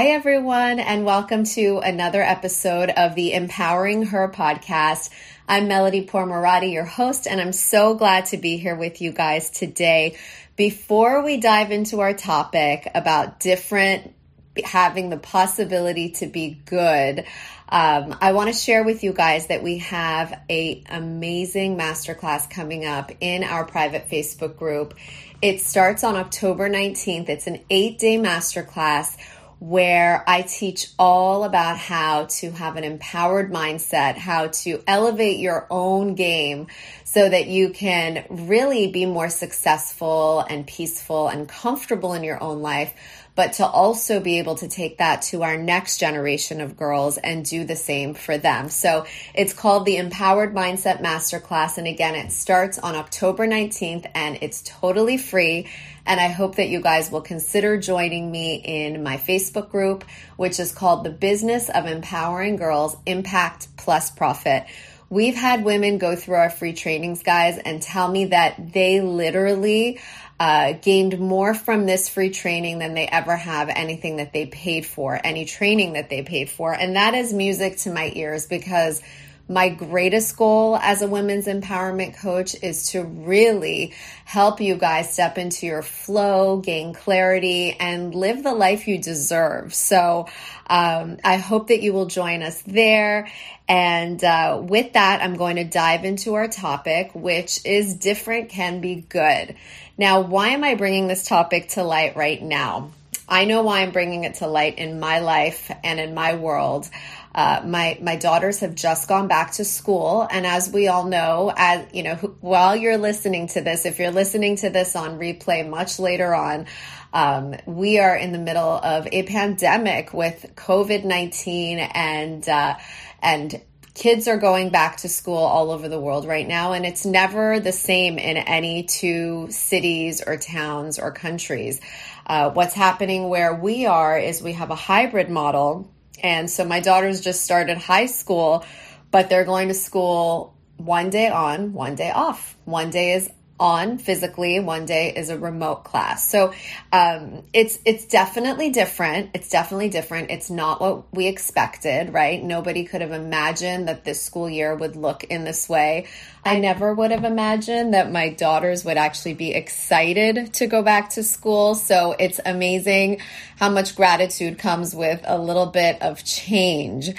Hi, everyone, and welcome to another episode of the Empowering Her podcast. I'm Melody Pourmorady, your host, and I'm so glad to be here with you guys today. Before we dive into our topic about different having the possibility to be good, um, I want to share with you guys that we have a amazing masterclass coming up in our private Facebook group. It starts on October 19th. It's an eight day masterclass where I teach all about how to have an empowered mindset, how to elevate your own game so that you can really be more successful and peaceful and comfortable in your own life but to also be able to take that to our next generation of girls and do the same for them. So it's called the Empowered Mindset Masterclass. And again, it starts on October 19th and it's totally free. And I hope that you guys will consider joining me in my Facebook group, which is called The Business of Empowering Girls Impact Plus Profit. We've had women go through our free trainings, guys, and tell me that they literally uh, gained more from this free training than they ever have anything that they paid for, any training that they paid for. And that is music to my ears because my greatest goal as a women's empowerment coach is to really help you guys step into your flow, gain clarity, and live the life you deserve. So um, I hope that you will join us there. And uh, with that, I'm going to dive into our topic, which is different can be good. Now, why am I bringing this topic to light right now? I know why I'm bringing it to light in my life and in my world. Uh, my my daughters have just gone back to school, and as we all know, as you know, while you're listening to this, if you're listening to this on replay much later on, um, we are in the middle of a pandemic with COVID nineteen and uh, and kids are going back to school all over the world right now, and it's never the same in any two cities or towns or countries. Uh, what's happening where we are is we have a hybrid model and so my daughters just started high school, but they're going to school one day on, one day off. One day is on physically one day is a remote class. So um, it's it's definitely different. It's definitely different. It's not what we expected right? Nobody could have imagined that this school year would look in this way. I never would have imagined that my daughters would actually be excited to go back to school. So it's amazing how much gratitude comes with a little bit of change.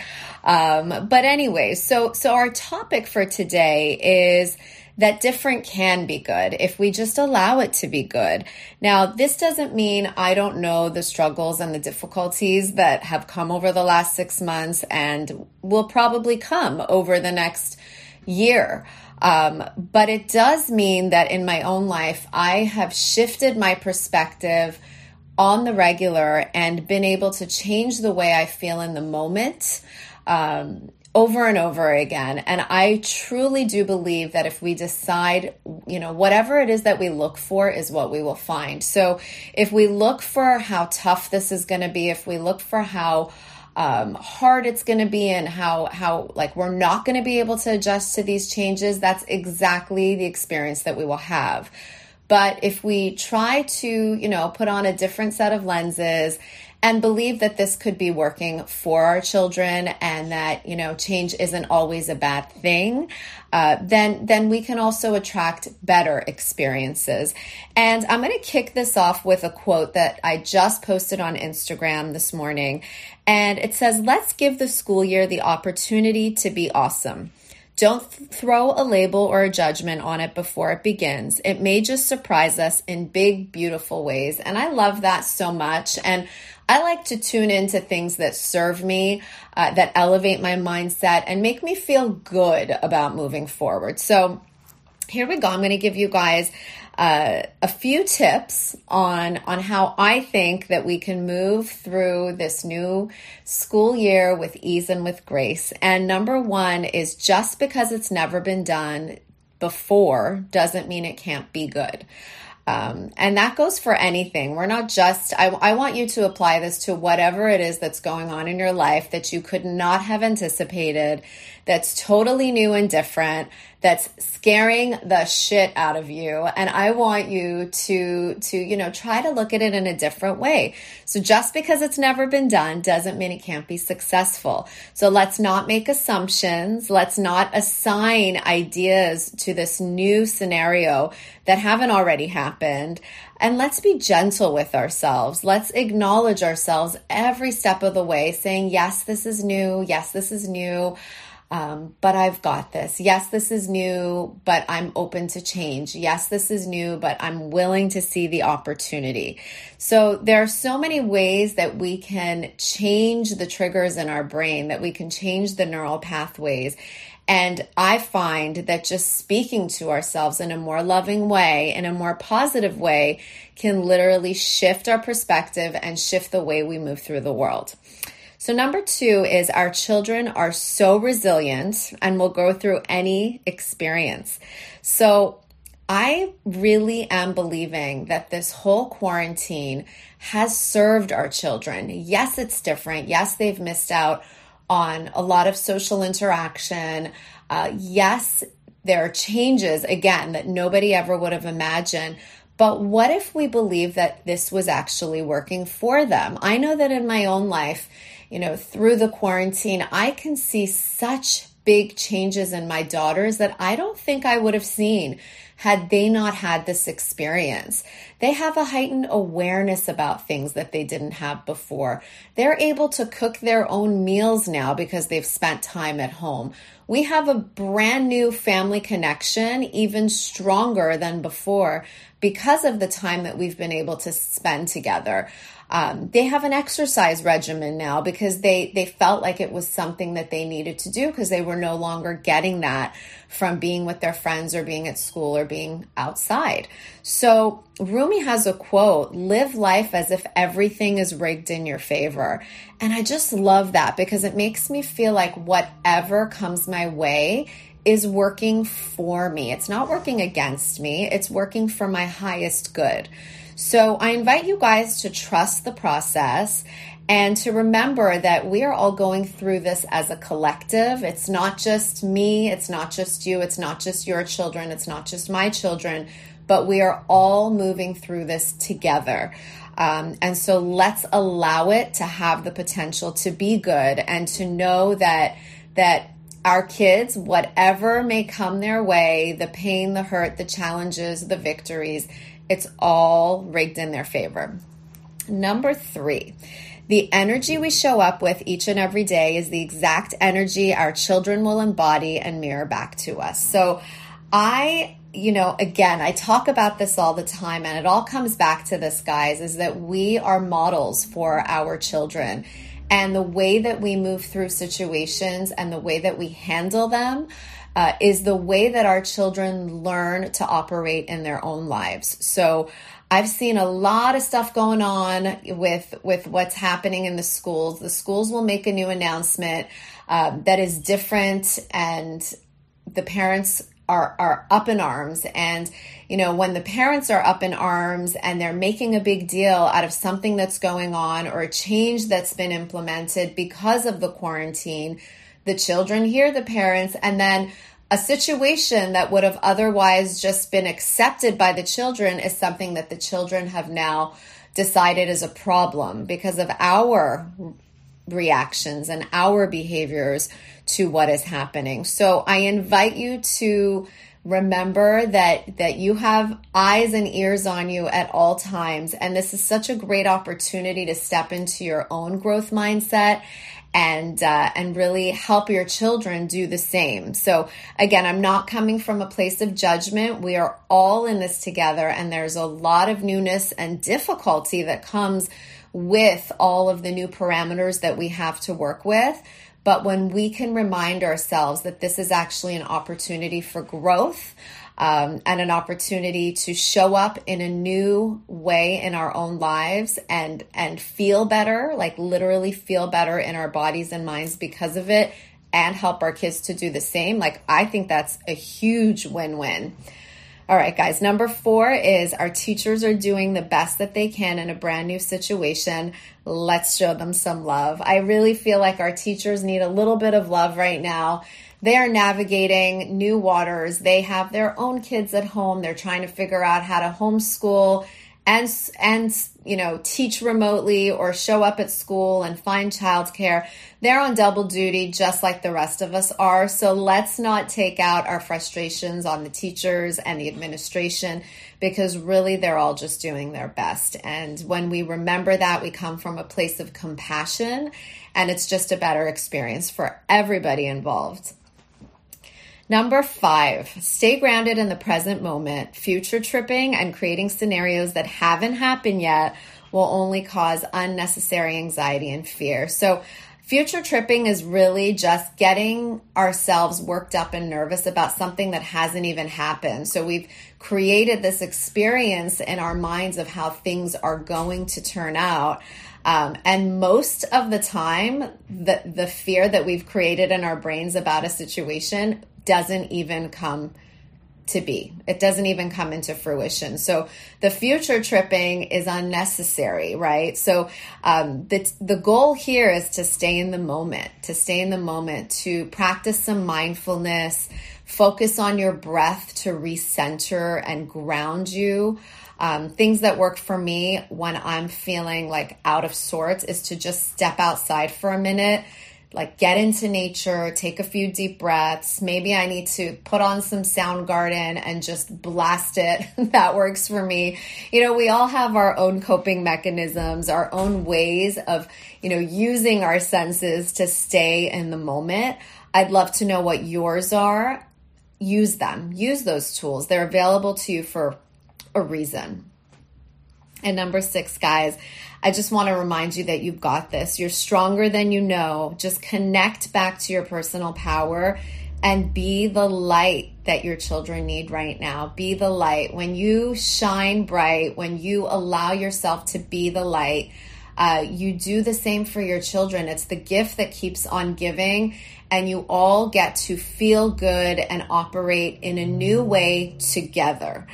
Um, but anyway so so our topic for today is that different can be good if we just allow it to be good. Now, this doesn't mean I don't know the struggles and the difficulties that have come over the last six months and will probably come over the next year. Um, but it does mean that in my own life, I have shifted my perspective on the regular and been able to change the way I feel in the moment. Um, over and over again. And I truly do believe that if we decide, you know, whatever it is that we look for is what we will find. So if we look for how tough this is going to be, if we look for how um, hard it's going to be and how how like we're not going to be able to adjust to these changes that's exactly the experience that we will have but if we try to you know put on a different set of lenses and believe that this could be working for our children and that you know change isn't always a bad thing uh, then then we can also attract better experiences. And i'm going to kick this off with a quote that i just posted on instagram this morning and it says let's give the school year the opportunity to be awesome don't th- throw a label or a judgment on it before it begins. It may just surprise us in big, beautiful ways. And I love that so much. And I like to tune into things that serve me, uh, that elevate my mindset, and make me feel good about moving forward. So, here we go. I'm going to give you guys uh, a few tips on on how I think that we can move through this new school year with ease and with grace. And number one is just because it's never been done before doesn't mean it can't be good. Um, and that goes for anything. We're not just, I, I want you to apply this to whatever it is that's going on in your life that you could not have anticipated, that's totally new and different that's scaring the shit out of you and i want you to to you know try to look at it in a different way so just because it's never been done doesn't mean it can't be successful so let's not make assumptions let's not assign ideas to this new scenario that haven't already happened and let's be gentle with ourselves. Let's acknowledge ourselves every step of the way, saying, Yes, this is new. Yes, this is new. Um, but I've got this. Yes, this is new, but I'm open to change. Yes, this is new, but I'm willing to see the opportunity. So there are so many ways that we can change the triggers in our brain, that we can change the neural pathways. And I find that just speaking to ourselves in a more loving way, in a more positive way, can literally shift our perspective and shift the way we move through the world. So, number two is our children are so resilient and will go through any experience. So, I really am believing that this whole quarantine has served our children. Yes, it's different. Yes, they've missed out on a lot of social interaction. Uh, yes, there are changes again that nobody ever would have imagined. But what if we believe that this was actually working for them? I know that in my own life, you know, through the quarantine, I can see such big changes in my daughters that I don't think I would have seen had they not had this experience. They have a heightened awareness about things that they didn't have before. They're able to cook their own meals now because they've spent time at home. We have a brand new family connection, even stronger than before, because of the time that we've been able to spend together. Um, they have an exercise regimen now because they they felt like it was something that they needed to do because they were no longer getting that from being with their friends or being at school or being outside. So Rumi has a quote, live life as if everything is rigged in your favor. And I just love that because it makes me feel like whatever comes my way is working for me. It's not working against me. It's working for my highest good. So I invite you guys to trust the process and to remember that we are all going through this as a collective. It's not just me, it's not just you, it's not just your children, it's not just my children, but we are all moving through this together. Um, and so let's allow it to have the potential to be good and to know that that our kids, whatever may come their way, the pain, the hurt, the challenges, the victories, it's all rigged in their favor. Number three, the energy we show up with each and every day is the exact energy our children will embody and mirror back to us. So I you know, again, I talk about this all the time, and it all comes back to this, guys, is that we are models for our children. And the way that we move through situations and the way that we handle them uh, is the way that our children learn to operate in their own lives. So I've seen a lot of stuff going on with with what's happening in the schools. The schools will make a new announcement um, that is different, and the parents are are up in arms. And you know, when the parents are up in arms and they're making a big deal out of something that's going on or a change that's been implemented because of the quarantine the children hear the parents, and then a situation that would have otherwise just been accepted by the children is something that the children have now decided is a problem because of our reactions and our behaviors to what is happening. So I invite you to remember that that you have eyes and ears on you at all times and this is such a great opportunity to step into your own growth mindset and uh, and really help your children do the same. So again, I'm not coming from a place of judgment. We are all in this together, and there's a lot of newness and difficulty that comes with all of the new parameters that we have to work with. But when we can remind ourselves that this is actually an opportunity for growth, um, and an opportunity to show up in a new way in our own lives and and feel better, like literally feel better in our bodies and minds because of it, and help our kids to do the same. Like I think that's a huge win-win. All right, guys. Number four is our teachers are doing the best that they can in a brand new situation. Let's show them some love. I really feel like our teachers need a little bit of love right now they are navigating new waters. They have their own kids at home. They're trying to figure out how to homeschool and and you know teach remotely or show up at school and find childcare they're on double duty just like the rest of us are. So let's not take out our frustrations on the teachers and the administration because really they're all just doing their best. And when we remember that we come from a place of compassion and it's just a better experience for everybody involved Number five, stay grounded in the present moment. Future tripping and creating scenarios that haven't happened yet will only cause unnecessary anxiety and fear. So, future tripping is really just getting ourselves worked up and nervous about something that hasn't even happened. So, we've created this experience in our minds of how things are going to turn out. Um, and most of the time, the, the fear that we've created in our brains about a situation doesn't even come to be. It doesn't even come into fruition. So the future tripping is unnecessary, right? So um, the the goal here is to stay in the moment, to stay in the moment, to practice some mindfulness, focus on your breath to recenter and ground you. Um, things that work for me when I'm feeling like out of sorts is to just step outside for a minute like get into nature, take a few deep breaths. Maybe I need to put on some Soundgarden and just blast it. that works for me. You know, we all have our own coping mechanisms, our own ways of, you know, using our senses to stay in the moment. I'd love to know what yours are. Use them. Use those tools. They're available to you for a reason. And number six, guys, I just want to remind you that you've got this. You're stronger than you know. Just connect back to your personal power and be the light that your children need right now. Be the light. When you shine bright, when you allow yourself to be the light, uh, you do the same for your children. It's the gift that keeps on giving, and you all get to feel good and operate in a new way together.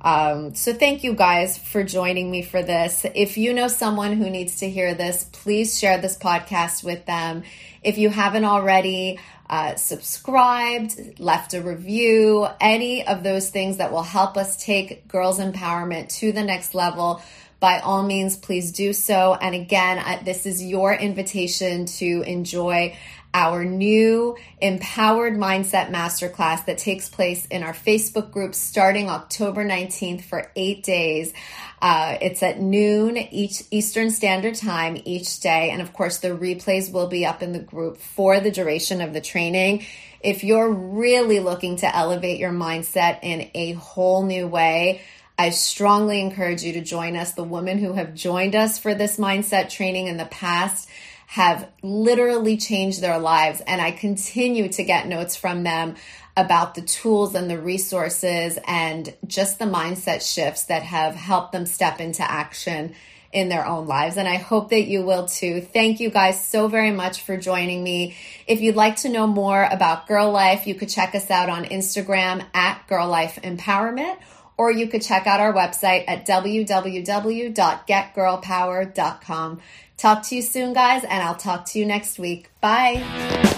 Um, so thank you guys for joining me for this. If you know someone who needs to hear this, please share this podcast with them. If you haven't already, uh, subscribed, left a review, any of those things that will help us take girls' empowerment to the next level, by all means, please do so. And again, uh, this is your invitation to enjoy our new empowered mindset masterclass that takes place in our Facebook group starting October 19th for eight days. Uh, it's at noon each Eastern Standard Time each day. And of course, the replays will be up in the group for the duration of the training. If you're really looking to elevate your mindset in a whole new way, I strongly encourage you to join us. The women who have joined us for this mindset training in the past have literally changed their lives. And I continue to get notes from them about the tools and the resources and just the mindset shifts that have helped them step into action in their own lives. And I hope that you will too. Thank you guys so very much for joining me. If you'd like to know more about Girl Life, you could check us out on Instagram at Girl Life Empowerment, or you could check out our website at www.getgirlpower.com. Talk to you soon, guys, and I'll talk to you next week. Bye.